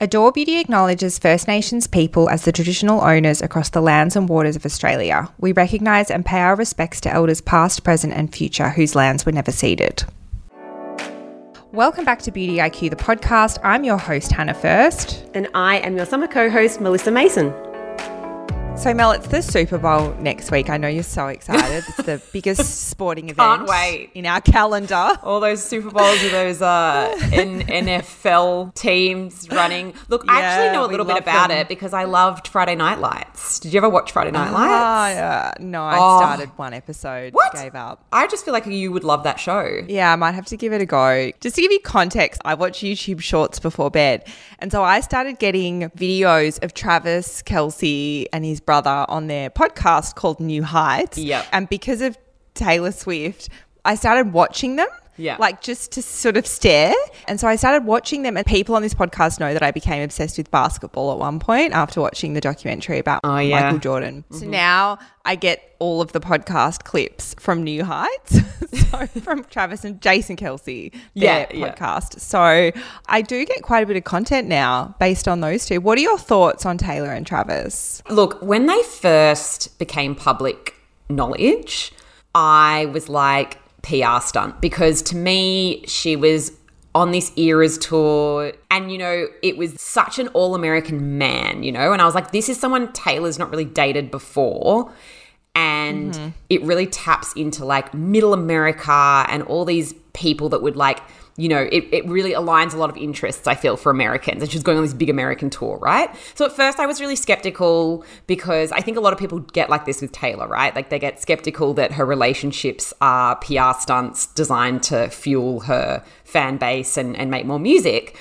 Adore Beauty acknowledges First Nations people as the traditional owners across the lands and waters of Australia. We recognise and pay our respects to elders past, present, and future whose lands were never ceded. Welcome back to Beauty IQ, the podcast. I'm your host, Hannah First. And I am your summer co host, Melissa Mason. So, Mel, it's the Super Bowl next week. I know you're so excited. It's the biggest sporting event Can't wait. in our calendar. All those Super Bowls with those uh, N- NFL teams running. Look, I actually Yeah, know a we little bit love about them. it because I loved Friday Night Lights. Did you ever watch Friday Night Lights? Ah, yeah. no, I Oh. started one episode, What? gave up. I just feel like you would love that show. Yeah, I might have to give it a go. Just to give you context, I watch YouTube shorts before bed. And so I started getting videos of Travis Kelce and his brother on their podcast called New Heights. Yep. And because of Taylor Swift, I started watching them. Yeah. Like just to sort of stare. And so I started watching them. And people on this podcast know that I became obsessed with basketball at one point after watching the documentary about Oh, yeah. Michael Jordan. Mm-hmm. So now I get all of the podcast clips from New Heights. so from Travis and Jason Kelce, their Yeah, yeah. podcast. So I do get quite a bit of content now based on those two. What are your thoughts on Taylor and Travis? Look, when they first became public knowledge, I was like PR stunt because to me, she was on this eras tour and you know it was such an all-american man you know and i was like this is someone taylor's not really dated before. And mm-hmm. it really taps into like middle america and all these people that would like you know it, it really aligns a lot of interests i feel for americans. And she's going on this big american tour right? So at first i was really skeptical because i think a lot of people get like this with taylor right? Like they get skeptical that her relationships are pr stunts designed to fuel her fan base and, and make more music.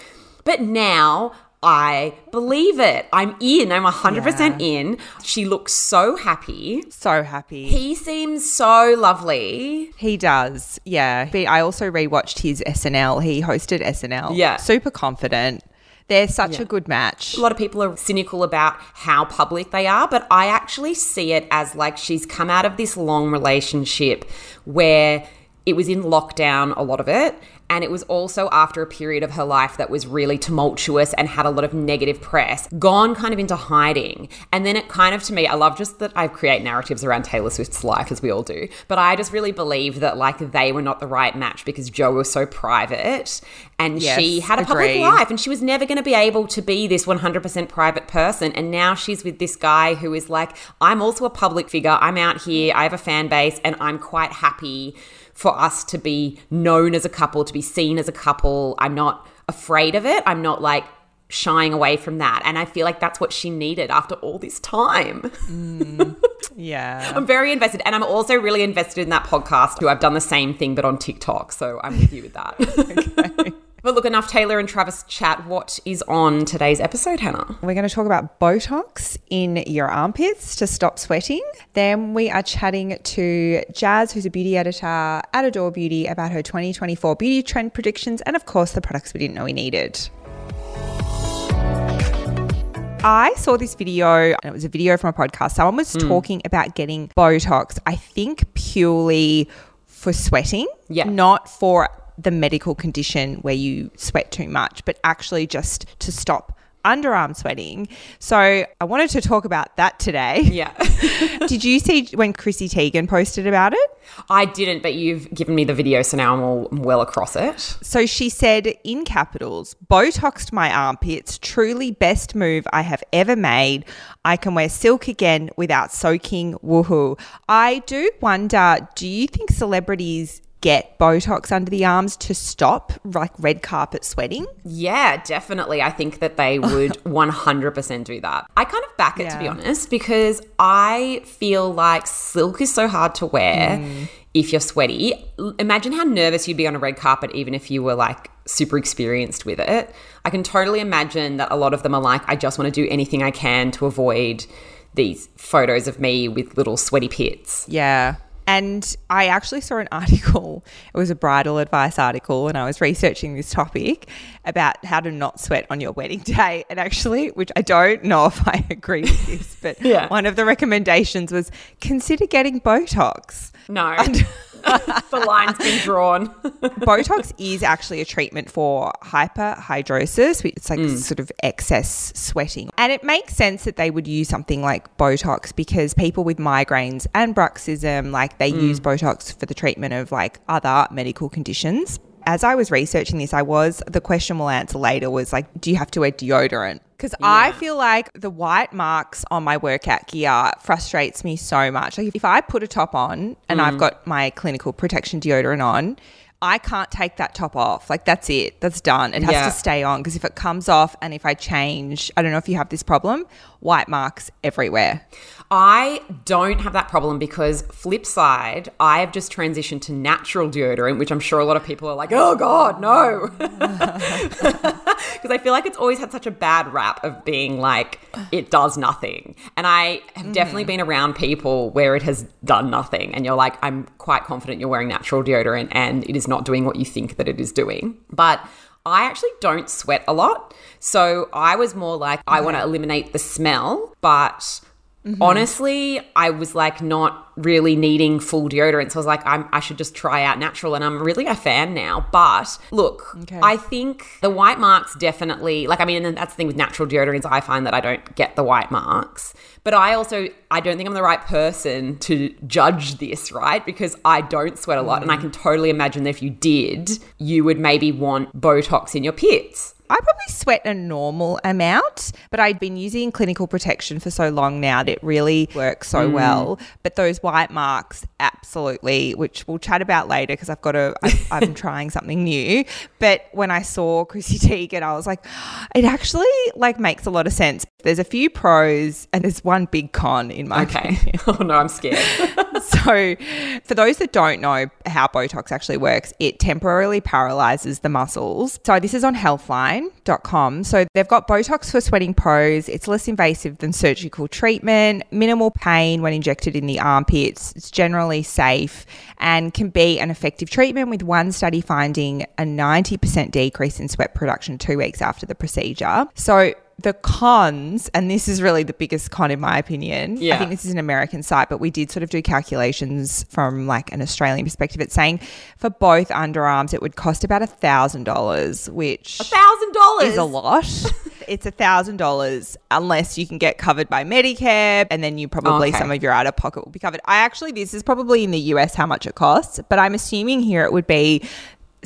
But now I believe it. I'm in. I'm 100% in. She looks so happy. So happy. He seems so lovely. He does, yeah. But I also rewatched his SNL. He hosted SNL. Yeah. Super confident. They're such a good match. A lot of people are cynical about how public they are, but I actually see it as like she's come out of this long relationship where it was in lockdown, a lot of it. And it was also after a period of her life that was really tumultuous and had a lot of negative press, gone kind of into hiding. And then it kind of, to me, I love just that I create narratives around Taylor Swift's life, as we all do. But I just really believe that, like, they were not the right match because Joe was so private and Yes, she had a public life and she was never going to be able to be this 100% private person. And now she's with this guy who is like, I'm also a public figure. I'm out here. I have a fan base and I'm quite happy for us to be known as a couple, to be seen as a couple. I'm not afraid of it. I'm not like shying away from that. And I feel like that's what she needed after all this time. Mm, yeah. I'm very invested. And I'm also really invested in that podcast who I've done the same thing but on TikTok. So I'm with you with that. But look, enough Taylor and Travis chat. What is on today's episode, Hannah? We're going to talk about Botox in your armpits to stop sweating. Then we are chatting to Jazz, who's a beauty editor at Adore Beauty, about her 2024 beauty trend predictions and, of course, the products we didn't know we needed. I saw this video, and it was a video from a podcast. Someone was hmm. talking about getting Botox, I think purely for sweating, Yeah. not for the medical condition where you sweat too much, but actually just to stop underarm sweating. So I wanted to talk about that today. Yeah. Did you see when Chrissy Teigen posted about it? I didn't, but you've given me the video, so now I'm all well across it. So she said in capitals, Botoxed my armpits, truly best move I have ever made. I can wear silk again without soaking. Woohoo. I do wonder, do you think celebrities get Botox under the arms to stop like red carpet sweating? Yeah, definitely. I think that they would 100% do that. I kind of back it, to be honest, because I feel like silk is so hard to wear mm. if you're sweaty. Imagine how nervous you'd be on a red carpet, even if you were like super experienced with it. I can totally imagine that a lot of them are like, I just want to do anything I can to avoid these photos of me with little sweaty pits. Yeah. And I actually saw an article, it was a bridal advice article, and I was researching this topic about how to not sweat on your wedding day. And actually, which I don't know if I agree with this, but Yeah. one of the recommendations was consider getting Botox. No, the line's been drawn. Botox is actually a treatment for hyperhidrosis. which- It's like mm. sort of excess sweating. And it makes sense that they would use something like Botox because people with migraines and bruxism, like they mm. use Botox for the treatment of like other medical conditions. As I was researching this, I was, the question we'll answer later was like, do you have to wear deodorant? Because I feel like the white marks on my workout gear frustrates me so much. Like if I put a top on and I've mm. got my clinical protection deodorant on, I can't take that top off. Like that's it. That's done. It has Yeah. to stay on because if it comes off and if I change, I don't know if you have this problem, white marks everywhere. I don't have that problem because, flip side, I have just transitioned to natural deodorant, which I'm sure a lot of people are like, oh God, no. Because I feel like it's always had such a bad rap of being like, it does nothing. And I have definitely mm-hmm. been around people where it has done nothing. And you're like, I'm quite confident you're wearing natural deodorant and it is not doing what you think that it is doing. But I actually don't sweat a lot. So I was more like, I want to eliminate the smell, but Mm-hmm. honestly, I was like not really needing full deodorant. So I was like, I'm, I should just try out natural. And I'm really a fan now. But look, I think the white marks definitely, like, I mean, and that's the thing with natural deodorants. I find that I don't get the white marks. But I also, I don't think I'm the right person to judge this, right? Because I don't sweat a lot. And I mm. can totally imagine that if you did, you would maybe want Botox in your pits. I probably sweat a normal amount, but I'd been using clinical protection for so long now that it really works so mm. well. But those white marks, absolutely, which we'll chat about later because I've got I, I'm trying something new. But when I saw Chrissy Teigen, I was like, it actually like makes a lot of sense. There's a few pros and there's one big con in my Okay. opinion. oh no, I'm scared. so, for those that don't know how Botox actually works, it temporarily paralyzes the muscles. So, this is on healthline.com. So, they've got Botox for sweating pros. It's less invasive than surgical treatment, minimal pain when injected in the armpits. It's generally safe and can be an effective treatment, with one study finding a 90% decrease in sweat production two weeks after the procedure. So, the cons, and this is really the biggest con in my opinion. Yeah. I think this is an American site, but we did sort of do calculations from like an Australian perspective. It's saying for both underarms, it would cost about a thousand dollars, which a Thousand dollars is a lot. it's a thousand dollars unless you can get covered by Medicare, and then you probably Okay. some of your out of pocket will be covered. I actually, this is probably in the US how much it costs, but I'm assuming here it would be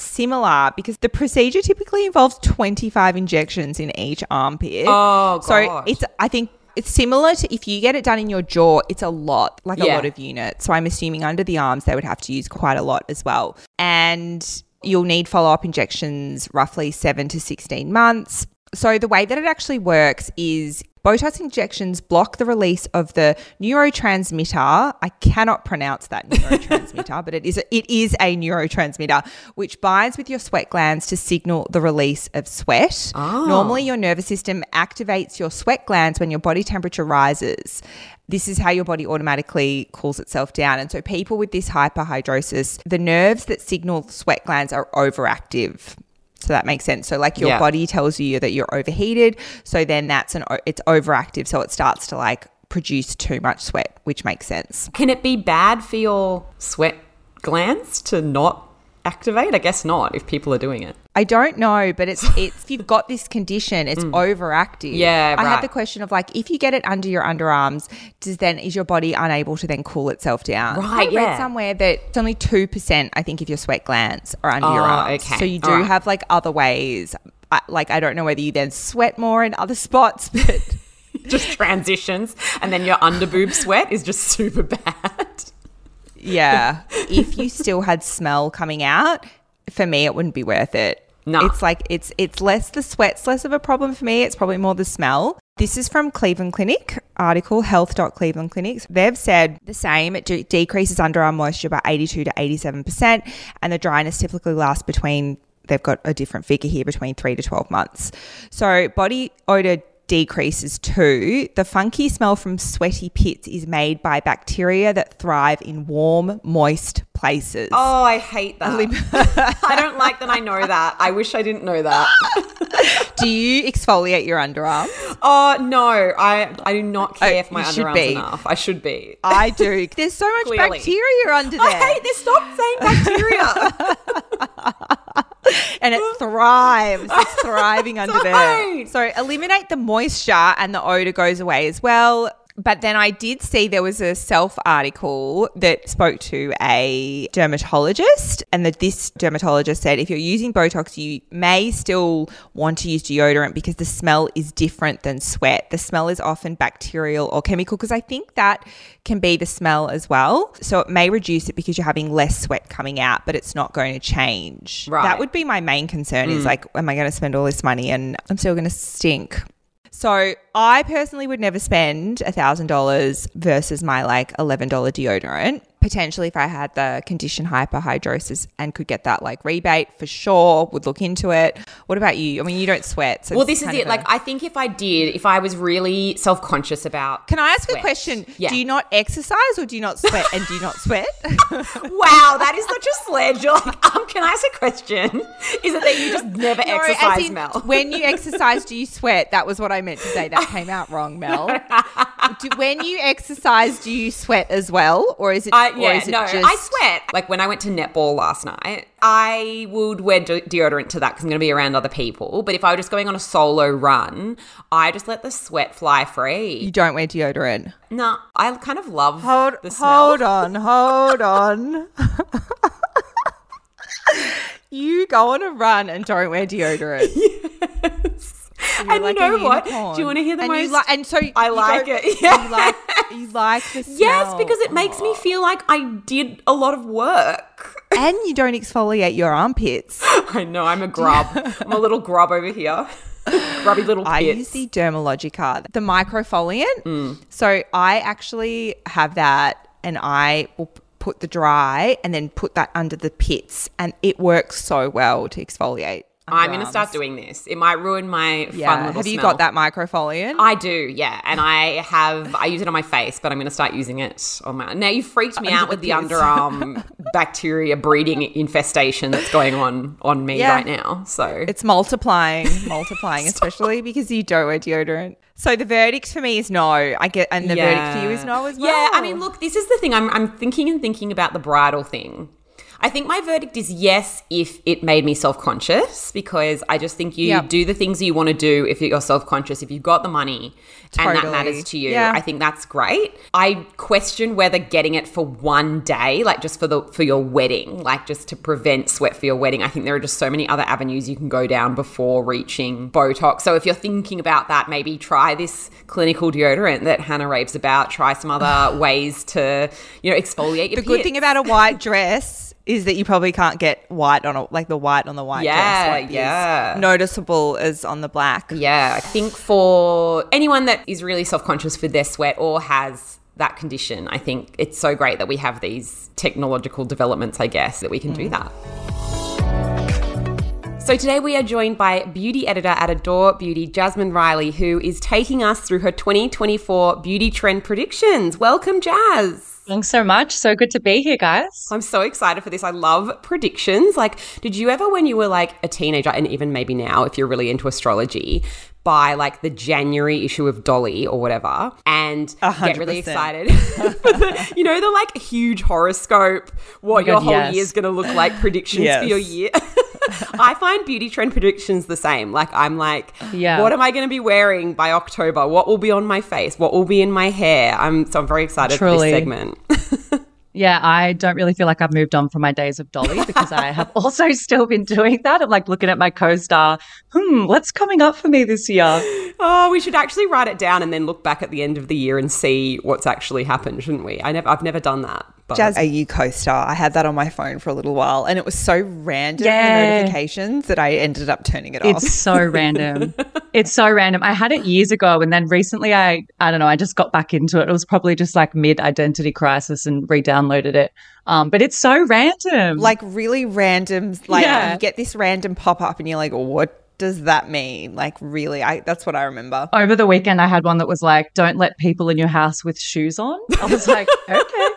similar because the procedure typically involves 25 injections in each armpit. Oh, So it's I think it's similar to if you get it done in your jaw, it's a lot, like a lot of units. So I'm assuming under the arms they would have to use quite a lot as well. And you'll need follow-up injections roughly 7 to 16 months. So the way that it actually works is Botox injections block the release of the neurotransmitter. I cannot pronounce that neurotransmitter, but it is a, it is a neurotransmitter which binds with your sweat glands to signal the release of sweat. Ah. Normally, your nervous system activates your sweat glands when your body temperature rises. This is how your body automatically cools itself down. And so, people with this hyperhidrosis, the nerves that signal sweat glands are overactive. So that makes sense. So like your Yeah. body tells you that you're overheated, so then that's an it's overactive, so it starts to like produce too much sweat, which makes sense. Can it be bad for your sweat glands to not activate? I guess not if people are doing it. I don't know, but it's it's if you've got this condition, it's overactive. Mm. Yeah, I had the question of like if you get it under your underarms, does then is your body unable to then cool itself down? Right, I read somewhere that it's only two percent, I think, of your sweat glands are under your Oh, arms. okay. So you do right. have like other ways. I, like I don't know whether you then sweat more in other spots, but Just transitions, and then your underboob sweat is just super bad. Yeah. if you still had smell coming out, for me it wouldn't be worth it. No. It's like it's it's less the sweat's less of a problem for me. It's probably more the smell. This is from Cleveland Clinic article health.cleveland clinics. They've said the same. It de- decreases underarm moisture by 82 to 87% and the dryness typically lasts between they've got a different figure here between 3 to 12 months. So body odor decreases too. The funky smell from sweaty pits is made by bacteria that thrive in warm, moist places. Oh, I hate that. I don't like that I know that. I wish I didn't know that. do you exfoliate your underarms? Oh no, I I do not oh, care Oh, if my underarms be. enough. I should be. I do. There's so much Clearly. bacteria under oh, there. I hate this. Stop saying bacteria. and it thrives. It's thriving under there. So eliminate the moisture and the odor goes away as well. But then I did see there was a self article that spoke to a dermatologist, and that this dermatologist said if you're using Botox, you may still want to use deodorant because the smell is different than sweat. The smell is often bacterial or chemical because I think that can be the smell as well. So it may reduce it because you're having less sweat coming out, but it's not going to change. Right. That would be my main concern is mm. like, am I going to spend all this money and I'm still going to stink? So I personally would never spend a thousand dollars versus my like eleven dollar deodorant. Potentially, if I had the condition hyperhidrosis and could get that like rebate for sure, would look into it. What about you? I mean, you don't sweat. So well, this is it. a- Like I think if I did, if I was really self conscious about, can I ask a question? Yeah. Do you not exercise or do you not sweat? and do you not sweat? Wow, that is such a sledge. You're like, um, can I ask a question? Is it that you just never No, exercise, in, Mel? When you exercise, do you sweat? That was what I meant to say. That came out wrong, Mel. do, when you exercise, do you sweat as well, or is it? I, yeah, no, just- I sweat. Like when I went to netball last night, I would wear de- deodorant to that because I'm going to be around other people. But if I were just going on a solo run, I just let the sweat fly free. You don't wear deodorant. No, I kind of love Hold, the smell. hold on, hold on. you go on a run and don't wear deodorant. And like you know what? unicorn. Do you want to hear the and most? You li- and so I like go- it. Yeah. You like you like the smell. yes, because it makes me feel like I did a lot of work. and you don't exfoliate your armpits. I know I'm a grub. I'm a little grub over here. Grubby little pits. I use the Dermalogica, the microfoliant. Mm. So I actually have that, and I will put the dry and then put that under the pits, and it works so well to exfoliate. I'm going to start doing this. It might ruin my fun little Have you smell. got that microfoliant? I do, yeah, and I have. I use it on my face, but I'm going to start using it on my. Now you freaked me Under out the with the underarm bacteria breeding infestation that's going on on me Yeah. right now. So It's multiplying, multiplying, especially because you don't wear deodorant. So the verdict for me is no. I get, and the verdict for you is no as well. Yeah, I mean, look, this is the thing. I'm, I'm thinking and thinking about the bridal thing. I think my verdict is yes if it made me self conscious because I just think you Yeah. do the things you want to do if you're self conscious. If you've got the money and that matters to you, Yeah. I think that's great. I question whether getting it for one day, like just for the for your wedding, like just to prevent sweat for your wedding. I think there are just so many other avenues you can go down before reaching Botox. So if you're thinking about that, maybe try this clinical deodorant that Hannah raves about. Try some other ways to, you know, exfoliate your the good thing about a white dress is that you probably can't get white on a, like the white on the white Yeah, dress. Like, is yeah. noticeable as on the black. Yeah, I think for anyone that is really self conscious with their sweat or has that condition, I think it's so great that we have these technological developments, I guess, that we can do mm. that. So today we are joined by beauty editor at Adore Beauty, Jasmine Riley, who is taking us through her 2024 beauty trend predictions. Welcome, Jazz. Thanks so much. So good to be here, guys. I'm so excited for this. I love predictions. Like, did you ever, when you were like a teenager, and even maybe now, if you're really into astrology, buy like the January issue of Dolly or whatever and get really excited? the- you know, the like huge horoscope, what oh your God, whole yes. is going to look like, predictions for your year. I find beauty trend predictions the same. Like, I'm like, Yeah. what am I going to be wearing by October? What will be on my face? What will be in my hair? I'm so I'm very excited for Truly. this segment. Yeah, I don't really feel like I've moved on from my days of Dolly because I have also still been doing that. I'm like looking at my co star, hmm, what's coming up for me this year? Oh, we should actually write it down and then look back at the end of the year and see what's actually happened, shouldn't we? I never, I've never done that. But Jazz AU co-star. I had that on my phone for a little while, and it was so random Yeah. the notifications that I ended up turning it off. It's so random. It's so random. I had it years ago and then recently I I don't know, I just got back into it. It was probably just like mid identity crisis and re-downloaded it. Um, but it's so random. Like really random. Like Yeah. you get this random pop up, and you're like, "What does that mean? Like, really? I that's what I remember. Over the weekend, I had one that was like, "Don't let people in your house with shoes on." I was like, "Okay."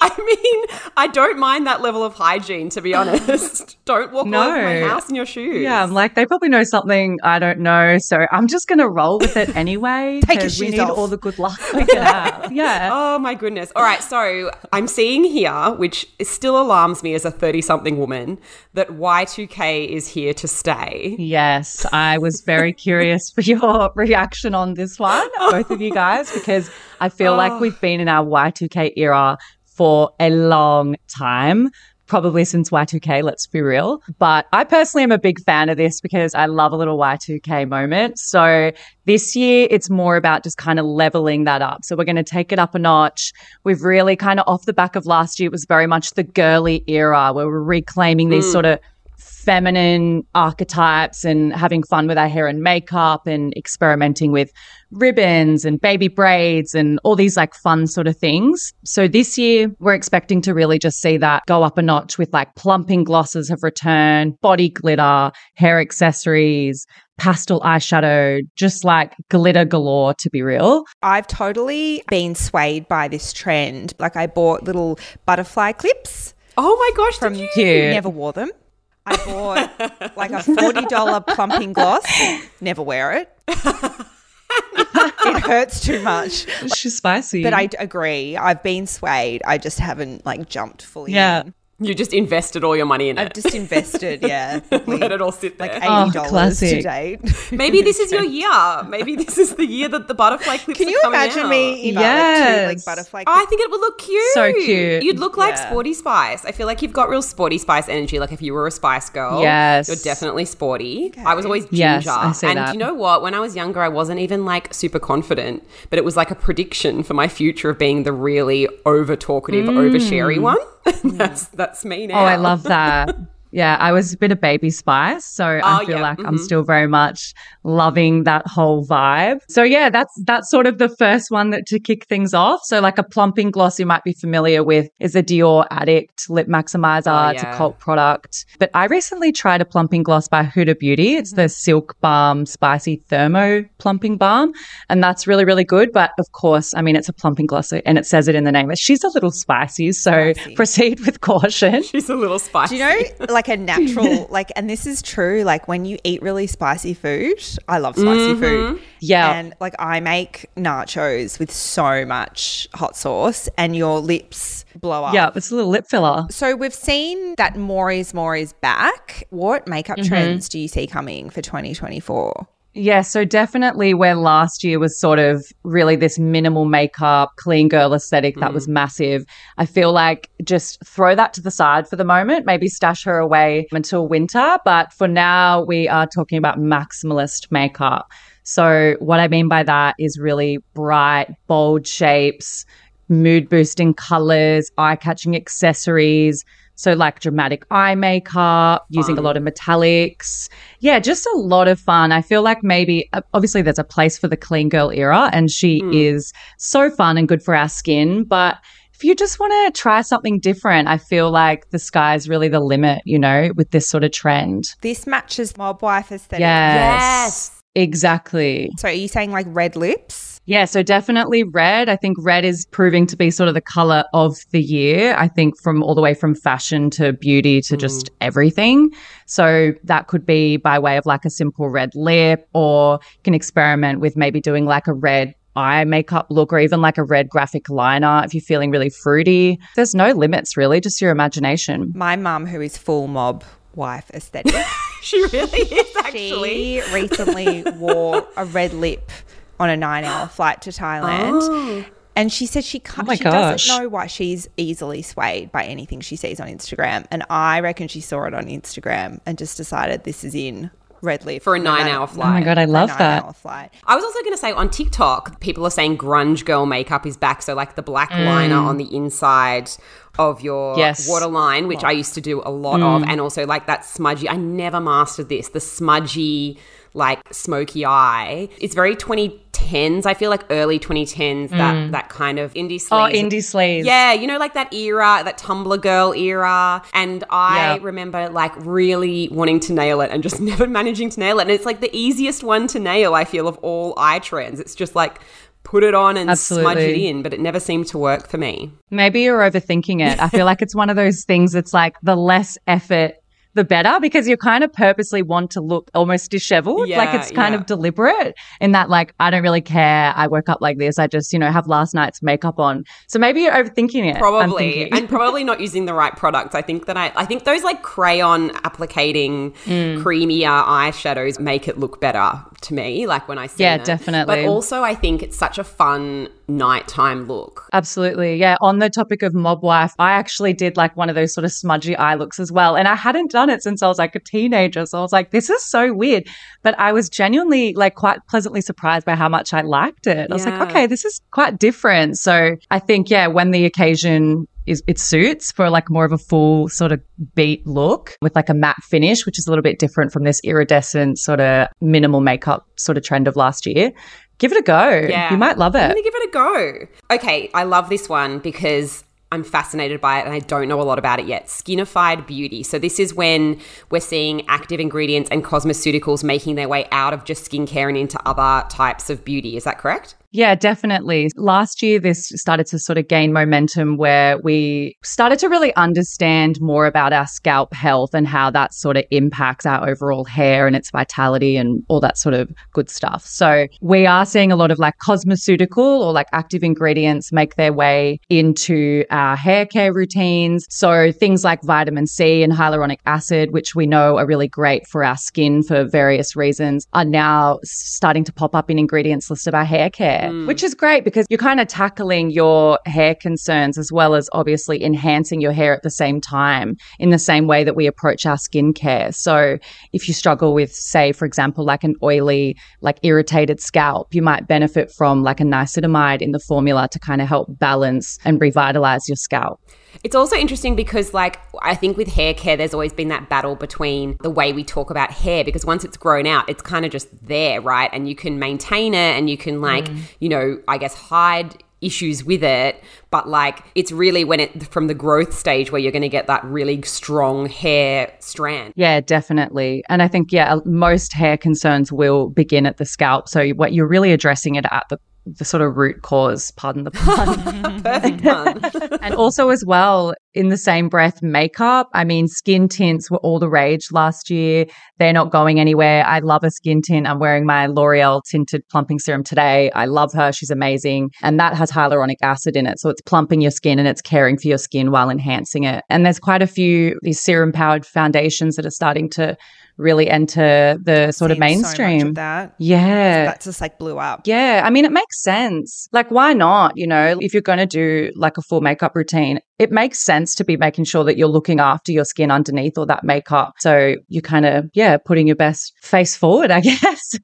I mean, I don't mind that level of hygiene, to be honest. don't walk all over my house in your shoes. Yeah, I'm like, they probably know something I don't know, so I'm just gonna roll with it anyway. Take your 'cause we need off. all the good luck we can have. Yeah. Oh my goodness. All right, so I'm seeing here, which still alarms me as a 30 something woman, that Y2K is here to stay. Yes, I was very curious for your reaction on this one, both of you guys, because I feel Oh. like we've been in our Y2K era for a long time. Probably since Y2K, let's be real. But I personally am a big fan of this because I love a little Y2K moment. So this year, it's more about just kind of leveling that up. So we're going to take it up a notch. We've really kind of off the back of last year, it was very much the girly era where we're reclaiming these mm. sort of feminine archetypes and having fun with our hair and makeup and experimenting with ribbons and baby braids and all these like fun sort of things. So this year we're expecting to really just see that go up a notch with like plumping glosses have returned, body glitter, hair accessories, pastel eyeshadow, just like glitter galore to be real. I've totally been swayed by this trend. Like, I bought little butterfly clips. Oh my gosh, from did you? Never wore them. I bought like a forty dollar plumping gloss. Never wear it. it hurts too much. She's spicy. But I agree. I've been swayed. I just haven't like jumped fully. Yeah. in. You just invested all your money in it. I've just invested. Yeah, probably Let it all sit there. like Oh, eighty dollars to classic. date. Maybe this is your year. Maybe this is the year that the butterfly clips Can you coming imagine out. me in like, two, like Yes. butterfly? Oh, I think it would look cute. So cute. You'd look like Yeah. Sporty Spice. I feel like you've got real Sporty Spice energy. Like if you were a Spice Girl, Yes. you're definitely sporty. I was always ginger. Yes, I see and that. you know what? When I was younger, I wasn't even like super confident, but it was like a prediction for my future of being the really over talkative, mm. over sherry one. that's that's me now. Oh, I love that. Yeah, I was a bit of baby spice, so I Oh, feel yeah, like I'm mhm. still very much loving that whole vibe. So yeah, that's that's sort of the first one that to kick things off. So like a plumping gloss you might be familiar with is a Dior Addict Lip Maximizer. Oh, It's a cult product. But I recently tried a plumping gloss by Huda Beauty. It's Mm-hmm. the Silk Balm Spicy Thermo Plumping Balm, and that's really really good. But of course, I mean it's a plumping gloss, and it says it in the name. She's a little spicy, so Spicy. proceed with caution. She's a little spicy. Do you know, like a natural, like, and this is true, like when you eat really spicy food, I love spicy mm-hmm. food. Yeah. And like I make nachos with so much hot sauce and your lips blow up. Yeah, it's a little lip filler. So we've seen that more is more is back. What makeup mm-hmm. trends do you see coming for 2024? Yeah, so definitely where last year was sort of really this minimal makeup, clean girl aesthetic that was mm-hmm. massive. I feel like just throw that to the side for the moment, maybe stash her away until winter. But for now, we are talking about maximalist makeup. So, what I mean by that is really bright, bold shapes, mood boosting colors, eye catching accessories. So, like dramatic eye makeup, using a lot of metallics. Yeah, just a lot of fun. I feel like maybe, uh, obviously, there's a place for the clean girl era, and she is so fun and good for our skin. But if you just want to try something different, I feel like the sky's really the limit, you know, with this sort of trend. This matches mob wife aesthetic. Yes. Yes. Exactly. So are you saying like red lips? Yeah, so definitely red. I think red is proving to be sort of the color of the year. I think from all the way from fashion to beauty to hmm. just everything. So that could be by way of like a simple red lip, or you can experiment with maybe doing like a red eye makeup look or even like a red graphic liner if you're feeling really fruity. There's no limits really, just your imagination. My mum, who is full mob wife aesthetic, She really is actually. she recently wore a red lip on a nine hour flight to Thailand. Oh. And she said she can't, Oh she gosh. doesn't know why she's easily swayed by anything she sees on Instagram. And I reckon she saw it on Instagram and just decided this is in red leaf For a nine nine- hour flight. Oh my god, I for a love nine that. hour flight. I was also going to say on TikTok, people are saying grunge girl makeup is back. So, like the black mm. liner on the inside of your Yes. waterline, which I used to do a lot of, mm. and also like that smudgy. I never mastered this. The smudgy, like smoky eye. It's very 2010s. I feel like early 2010s, that mm. that kind of indie oh, sleaze. Oh, indie sleaze. Yeah, you know, like that era, that Tumblr girl era. And I Yeah. remember like really wanting to nail it and just never managing to nail it. And it's like the easiest one to nail, I feel, of all eye trends. It's just like put it on and smudge it in, but it never seemed to work for me. Maybe you're overthinking it. I feel like it's one of those things that's like the less effort, the better, because you kind of purposely want to look almost disheveled. like it's kind yeah. of deliberate in that, like, I don't really care. I woke up like this. I just, you know, have last night's makeup on. So maybe you're overthinking it. Probably, and probably not using the right products. I think that I, I think those like crayon applicating Mm. creamier eyeshadows make it look better to me. Like when I see Yeah, it. definitely. But also, I think it's such a fun nighttime look. Absolutely. Yeah. On the topic of mob wife, I actually did like one of those sort of smudgy eye looks as well. And I hadn't done it since I was like a teenager. So I was like, this is so weird. But I was genuinely like quite pleasantly surprised by how much I liked it. I was like, okay, this is quite different. So I think, yeah, when the occasion is it suits for like more of a full sort of beat look with like a matte finish, which is a little bit different from this iridescent sort of minimal makeup sort of trend of last year. Give it a go. Yeah. You might love it. I'm going to give it a go. Okay, I love this one because I'm fascinated by it and I don't know a lot about it yet. Skinified beauty. So, this is when we're seeing active ingredients and cosmeceuticals making their way out of just skincare and into other types of beauty. Is that correct? Yeah, definitely. Last year, this started to sort of gain momentum where we started to really understand more about our scalp health and how that sort of impacts our overall hair and its vitality and all that sort of good stuff. So, we are seeing a lot of like cosmeceutical or like active ingredients make their way into our hair care routines. So, things like vitamin C and hyaluronic acid, which we know are really great for our skin for various reasons, are now starting to pop up in ingredients list of our hair care, Mm. which is great because you're kind of tackling your hair concerns as well as obviously enhancing your hair at the same time in the same way that we approach our skincare. So if you struggle with, say, for example, like an oily, like irritated scalp, you might benefit from like a niacinamide in the formula to kind of help balance and revitalize your scalp. It's also interesting because, like, I think with hair care, there's always been that battle between the way we talk about hair because once it's grown out, it's kind of just there, right? And you can maintain it and you can, like, mm. you know, I guess hide issues with it but like it's really when it from the growth stage where you're going to get that really strong hair strand Yeah, definitely. And I think, yeah, most hair concerns will begin at the scalp. So what you're really addressing it at the the sort of root cause, pardon the pun. perfect pun and also as well, in the same breath, makeup. I mean, skin tints were all the rage last year. They're not going anywhere. I love a skin tint. I'm wearing my L'Oreal tinted plumping serum today. I love her. She's amazing. And that has hyaluronic acid in it. So it's plumping your skin and it's caring for your skin while enhancing it. And there's quite a few these serum powered foundations that are starting to really enter the sort of so mainstream. of that. yeah. That just like blew up. Yeah, I mean, it makes sense. Like, why not? You know, if you're going to do like a full makeup routine, it makes sense to be making sure that you're looking after your skin underneath all that makeup. So you're kind of, yeah, putting your best face forward, I guess.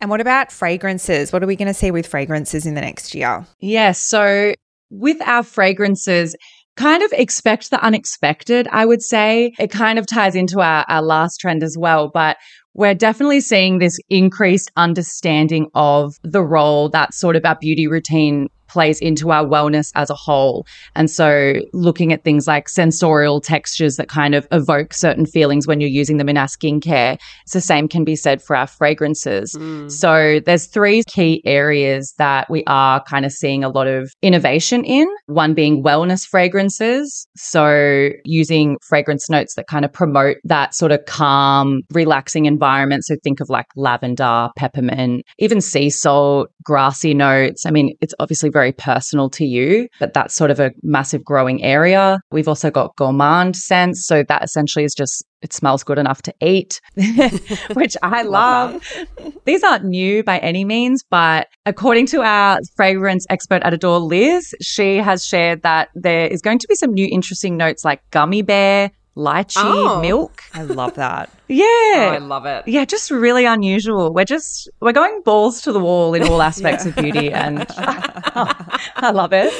And what about fragrances? What are we going to see with fragrances in the next year? yeah. So with our fragrances, kind of expect the unexpected, I would say. It kind of ties into our, our last trend as well, but we're definitely seeing this increased understanding of the role that sort of our beauty routine plays into our wellness as a whole. And so looking at things like sensorial textures that kind of evoke certain feelings when you're using them in our skincare, it's the same can be said for our fragrances. Mm. So there's three key areas that we are kind of seeing a lot of innovation in. One being wellness fragrances. So using fragrance notes that kind of promote that sort of calm, relaxing environment. So think of like lavender, peppermint, even sea salt, grassy notes. I mean, it's obviously very personal to you, but that's sort of a massive growing area. We've also got gourmand scents. So that essentially is just it smells good enough to eat, which I love. These aren't new by any means, but according to our fragrance expert at Adore, Liz, she has shared that there is going to be some new interesting notes like gummy bear, lychee, Oh. milk. I love that. Yeah. oh, i love it yeah, just really unusual. We're just we're going balls to the wall in all aspects of beauty, and I love it.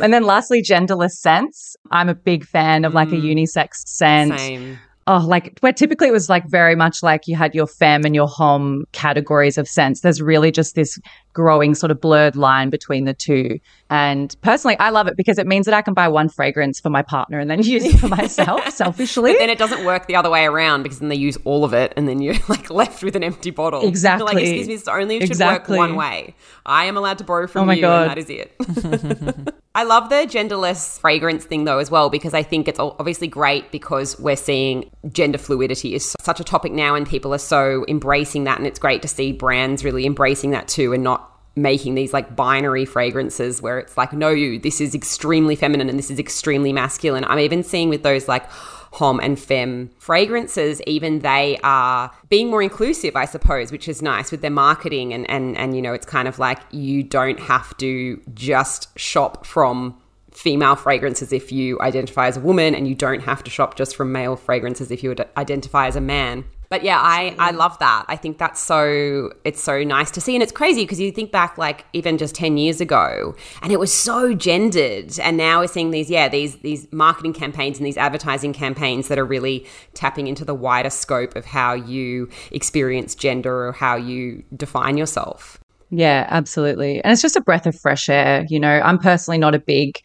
And then lastly, genderless scents. I'm a big fan of like a mm. unisex scent. same Oh, like where typically it was like very much like you had your femme and your homme categories of scents. There's really just this growing sort of blurred line between the two. And personally, I love it because it means that I can buy one fragrance for my partner and then use it for myself selfishly. But then it doesn't work the other way around because then they use all of it and then you're like left with an empty bottle. You're Exactly. like, excuse me, this only should Exactly. work one way. I am allowed to borrow from Oh my you God. and that is it. I love the genderless fragrance thing though as well because I think it's obviously great because we're seeing gender fluidity is such a topic now and people are so embracing that and it's great to see brands really embracing that too and not making these like binary fragrances where it's like no you this is extremely feminine and this is extremely masculine. I'm even seeing with those like homme and fem fragrances even they are being more inclusive i suppose which is nice with their marketing and and and you know it's kind of like you don't have to just shop from female fragrances if you identify as a woman and you don't have to shop just from male fragrances if you identify as a man but yeah i i love that. I think that's so it's so nice to see. And it's crazy because you think back like even just 10 years ago and it was so gendered. And now we're seeing these yeah these these marketing campaigns and these advertising campaigns that are really tapping into the wider scope of how you experience gender or how you define yourself. Yeah, absolutely. And it's just a breath of fresh air. You know, I'm personally not a big,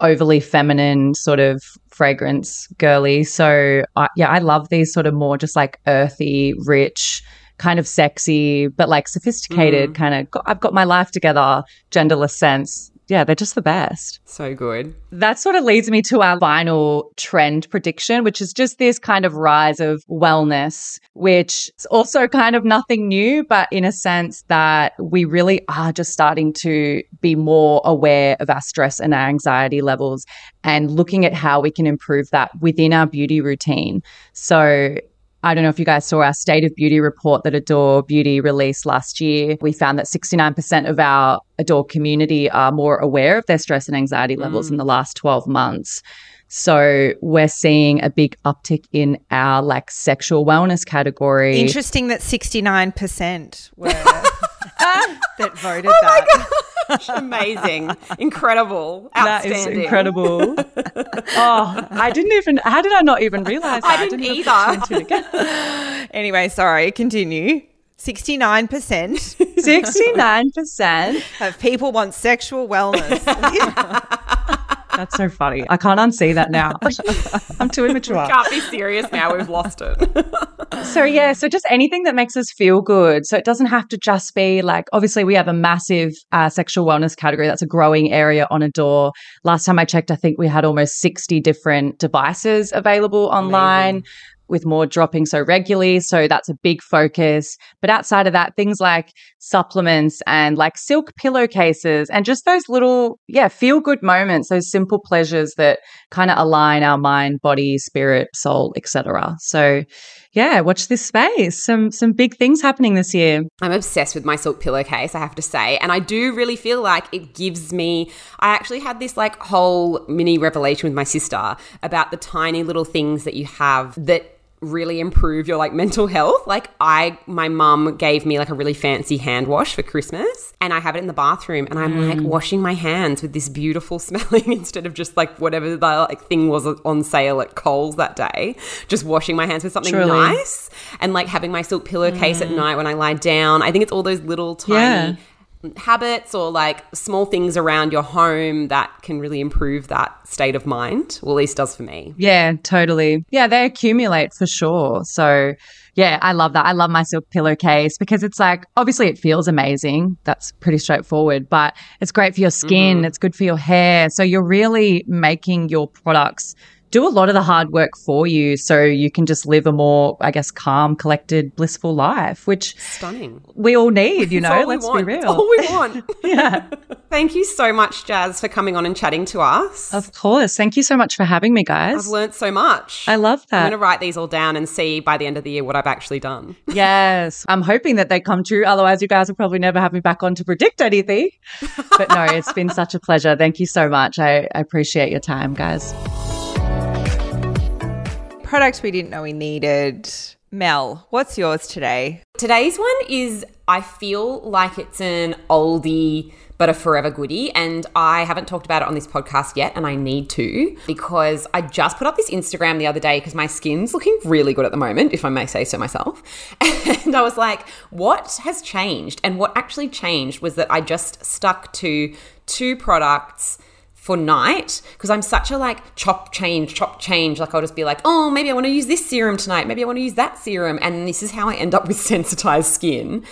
overly feminine sort of fragrance girly. So, I, yeah, I love these sort of more just like earthy, rich, kind of sexy, but like sophisticated mm. kind of, I've got my life together, genderless sense. Yeah, they're just the best. so good That sort of leads me to our final trend prediction, which is just this kind of rise of wellness, which is also kind of nothing new, but in a sense that we really are just starting to be more aware of our stress and our anxiety levels and looking at how we can improve that within our beauty routine. So, I don't know if you guys saw our State of Beauty report that Adore Beauty released last year. We found that 69% of our Adore community are more aware of their stress and anxiety levels in mm. the last 12 months. So we're seeing a big uptick in our like sexual wellness category. Interesting that 69% were that oh voted that. amazing incredible That is incredible. oh, I didn't even, how did I not even realize that? I didn't either. into it again. Anyway, sorry, continue. 69% 69%. of people want sexual wellness. That's so funny. I can't unsee that now. I'm too immature. can't be serious now we've lost it So yeah, so just anything that makes us feel good. So it doesn't have to just be like obviously we have a massive uh, sexual wellness category that's a growing area on Adore. Last time I checked, I think we had almost sixty different devices available online. With more dropping so regularly. So that's a big focus. But outside of that, things like supplements and like silk pillowcases and just those little, yeah, feel good moments, those simple pleasures that kind of align our mind, body, spirit, soul, etc. So yeah, watch this space. Some some big things happening this year. I'm obsessed with my silk pillowcase, I have to say. And I do really feel like it gives me. I actually had this like whole mini revelation with my sister about the tiny little things that you have that really improve your like mental health. Like I my mum gave me like a really fancy hand wash for Christmas and I have it in the bathroom and I'm like mm. washing my hands with this beautiful smelling instead of just like whatever the like thing was on sale at Coles that day. Just washing my hands with something Truly. nice and like having my silk pillowcase at mm. night when I lie down. I think it's all those little tiny habits or like small things around your home that can really improve that state of mind. Well, at least does for me. Yeah, totally. Yeah, they accumulate for sure. So yeah, I love that. I love my silk pillowcase because it's like obviously it feels amazing. That's pretty straightforward, but it's great for your skin, mm-hmm. it's good for your hair. So you're really making your products do a lot of the hard work for you so you can just live a more, I guess, calm, collected, blissful life, which Stunning. we all need, you know, all we let's want. be It's real. all we want. yeah. Thank you so much, Jazz, for coming on and chatting to us. Of course. Thank you so much for having me, guys. I've learned so much. I love that. I'm going to write these all down and see by the end of the year what I've actually done. Yes. I'm hoping that they come true. Otherwise, you guys will probably never have me back on to predict anything. But no, it's been such a pleasure. Thank you so much. I, I appreciate your time, guys. Products we didn't know we needed. Mel, what's yours today? Today's one is, I feel like it's an oldie but a forever goodie. And I haven't talked about it on this podcast yet, and I need to because I just put up this Instagram the other day because my skin's looking really good at the moment, if I may say so myself. And I was like, what has changed? And what actually changed was that I just stuck to two products for night because I'm such a like chop change, chop change. Like I'll just be like, oh, maybe I want to use this serum tonight. Maybe I want to use that serum. And this is how I end up with sensitized skin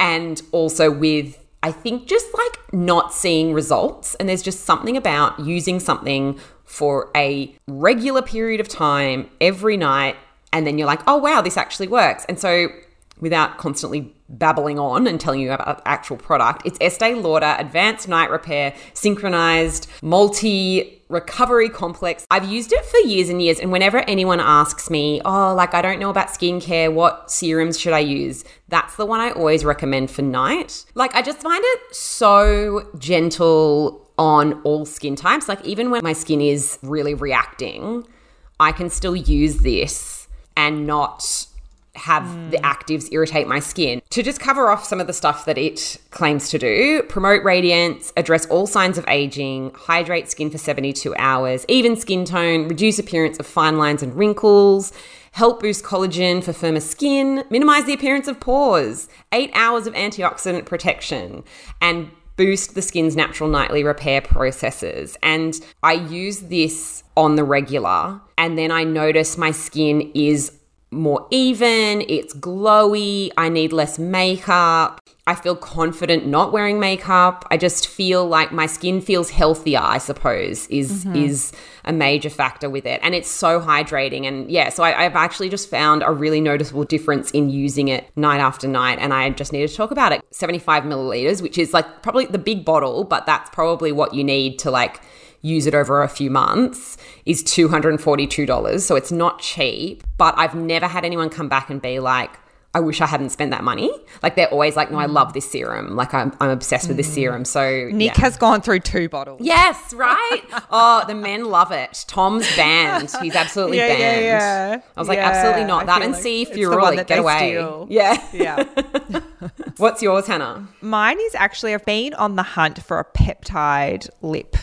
and also with I think just like not seeing results. And there's just something about using something for a regular period of time every night. And then you're like, oh, wow, this actually works. And so without constantly babbling on and telling you about actual product, it's Estee Lauder Advanced Night Repair Synchronized Multi Recovery Complex. I've used it for years and years. And whenever anyone asks me, oh, like I don't know about skincare, what serums should I use? That's the one I always recommend for night. Like I just find it so gentle on all skin types. Like even when my skin is really reacting, I can still use this and not have mm. the actives irritate my skin. To just cover off some of the stuff that it claims to do promote radiance, address all signs of aging, hydrate skin for 72 hours, even skin tone, reduce appearance of fine lines and wrinkles. Help boost collagen for firmer skin, minimize the appearance of pores, eight hours of antioxidant protection, and boost the skin's natural nightly repair processes. And I use this on the regular, and then I notice my skin is more even, it's glowy, I need less makeup. I feel confident not wearing makeup. I just feel like my skin feels healthier, I suppose, is mm-hmm. is a major factor with it. And it's so hydrating. And yeah, so I, I've actually just found a really noticeable difference in using it night after night. And I just need to talk about it. 75 milliliters, which is like probably the big bottle, but that's probably what you need to like use it over a few months is $242. So it's not cheap, but I've never had anyone come back and be like, I wish I hadn't spent that money. Like they're always like, no, I love this serum. Like I'm, I'm obsessed with this mm. serum. So Nick yeah. has gone through two bottles. Yes, right. oh, the men love it. Tom's banned. He's absolutely yeah, banned. Yeah, yeah. I was like, absolutely not. That and like see Furor, get away. Steal. Yeah, yeah. What's yours, Hannah? Mine is actually I've been on the hunt for a peptide lip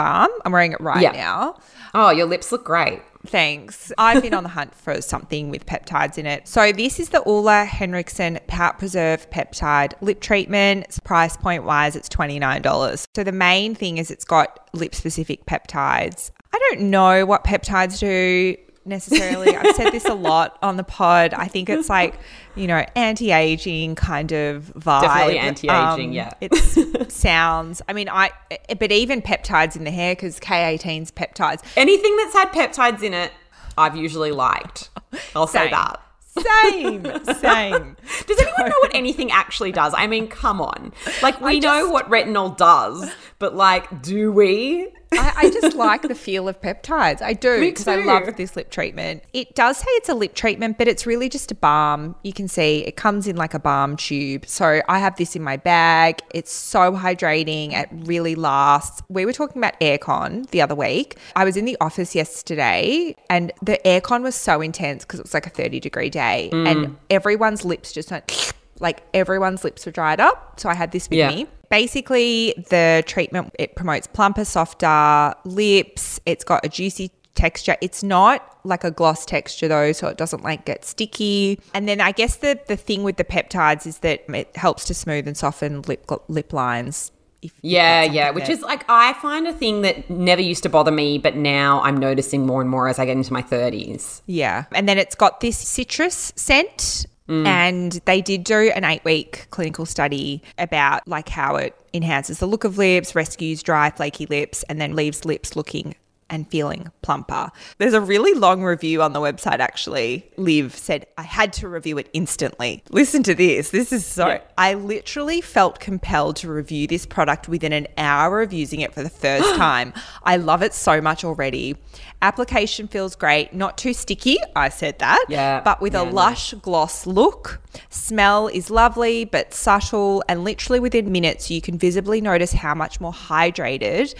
balm. I'm wearing it right yeah. now. Oh, your lips look great. Thanks. I've been on the hunt for something with peptides in it. So this is the Ole Henriksen Pout Preserve Peptide Lip Treatment. Price point wise, it's $29. So the main thing is it's got lip specific peptides. I don't know what peptides do necessarily. I've said this a lot on the pod. I think it's like, you know, anti aging kind of vibe. Definitely anti aging, um, yeah. It sounds, I mean, I, but even peptides in the hair because K18's peptides. Anything that's had peptides in it, I've usually liked. I'll Same. say that. Same, same. Does anyone know what anything actually does? I mean, come on. Like, we just, know what retinol does, but like, do we? I, I, just like the feel of peptides. I do because I love this lip treatment. It does say it's a lip treatment, but it's really just a balm. You can see it comes in like a balm tube. So I have this in my bag. It's so hydrating. It really lasts. We were talking about aircon the other week. I was in the office yesterday and the aircon was so intense because it was like a 30 degree day mm. and everyone's lips just went like everyone's lips were dried up. So I had this with yeah. me. Basically, the treatment it promotes plumper, softer lips. It's got a juicy texture. It's not like a gloss texture though, so it doesn't like get sticky. And then I guess the the thing with the peptides is that it helps to smooth and soften lip lip lines. If, yeah, yeah, which is like I find a thing that never used to bother me, but now I'm noticing more and more as I get into my 30s. Yeah. And then it's got this citrus scent Mm. And they did do an eight week clinical study about like how it enhances the look of lips, rescues dry, flaky lips, and then leaves lips looking and feeling plumper. There's a really long review on the website actually. Liv said, I had to review it instantly. Listen to this. This is so. Yeah. I literally felt compelled to review this product within an hour of using it for the first time. I love it so much already. Application feels great, not too sticky. I said that. Yeah. But with yeah, a lush nice. gloss look. Smell is lovely but subtle, and literally within minutes, you can visibly notice how much more hydrated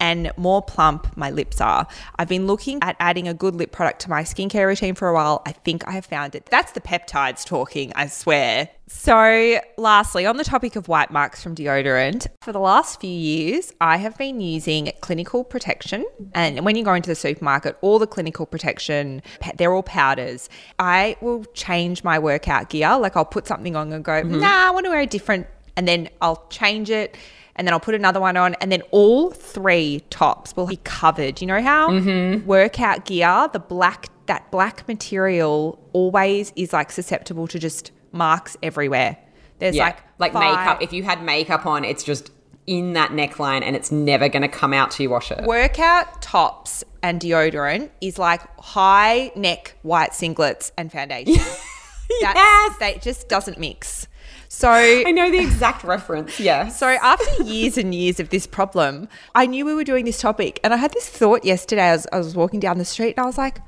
and more plump my lips are. I've been looking at adding a good lip product to my skincare routine for a while. I think I have found it. That's the peptides talking, I swear. So, lastly, on the topic of white marks from deodorant, for the last few years, I have been using clinical protection. And when you go into the supermarket, all the clinical protection, they're all powders. I will change my workout gear. Like, I'll put something on and go, mm-hmm. nah, I want to wear a different, and then I'll change it and then I'll put another one on, and then all three tops will be covered. You know how mm-hmm. workout gear, the black, that black material always is like susceptible to just marks everywhere. There's Yeah. like Like, five- makeup. If you had makeup on, it's just in that neckline and it's never going to come out till you wash it. Workout tops and deodorant is like high neck white singlets and foundation. That's, Yes! That just doesn't mix. So I know the exact reference. Yeah. So after years and years of this problem, I knew we were doing this topic, and I had this thought yesterday as I was walking down the street, and I was like,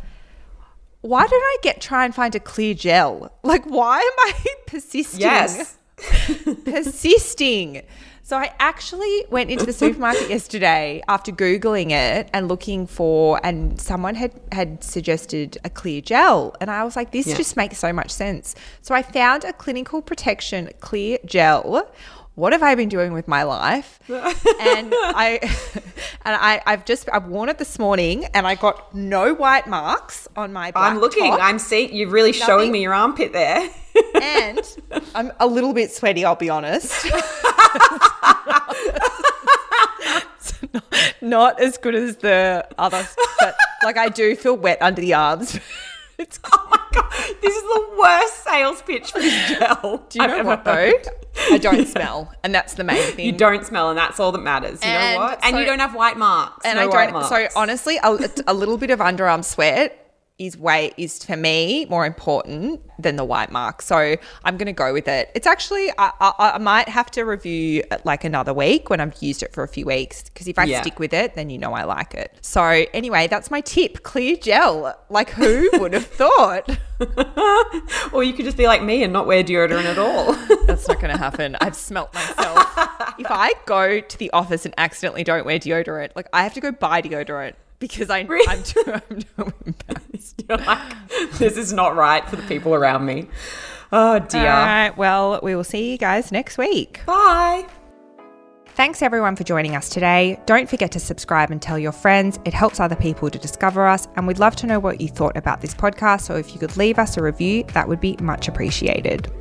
"Why don't I get try and find a clear gel? Like, why am I persisting? Yes. persisting." So I actually went into the supermarket yesterday after googling it and looking for, and someone had had suggested a clear gel, and I was like, "This Yeah. just makes so much sense." So I found a clinical protection clear gel. What have I been doing with my life? and I and I I've just I've worn it this morning and I got no white marks on my I'm looking. top. I'm seeing. You're really showing me your armpit there. and I'm a little bit sweaty, I'll be honest. Not, not as good as the others, but like I do feel wet under the arms. It's oh god, this is the worst sales pitch for this gel. Do you know what though? I don't smell, and that's the main thing. You don't smell, and that's all that matters. You And know what? And so- you don't have white marks. and no I don't. So honestly, a, a little bit of underarm sweat is way is for me more important than the white mark. So I'm going to go with it. It's actually I, I, I might have to review like another week when I've used it for a few weeks because if I Yeah. stick with it, then you know I like it. So anyway, that's my tip: clear gel. Like who would have thought? or you could just be like me and not wear deodorant at all. That's not going to happen. I've smelt myself. if I go to the office and accidentally don't wear deodorant, like I have to go buy deodorant because I, Really? I'm too, I'm too embarrassed. You're like, this is not right for the people around me. Oh dear. All right. Well, we will see you guys next week. Bye. Thanks everyone for joining us today. Don't forget to subscribe and tell your friends. It helps other people to discover us, and we'd love to know what you thought about this podcast. So if you could leave us a review, that would be much appreciated.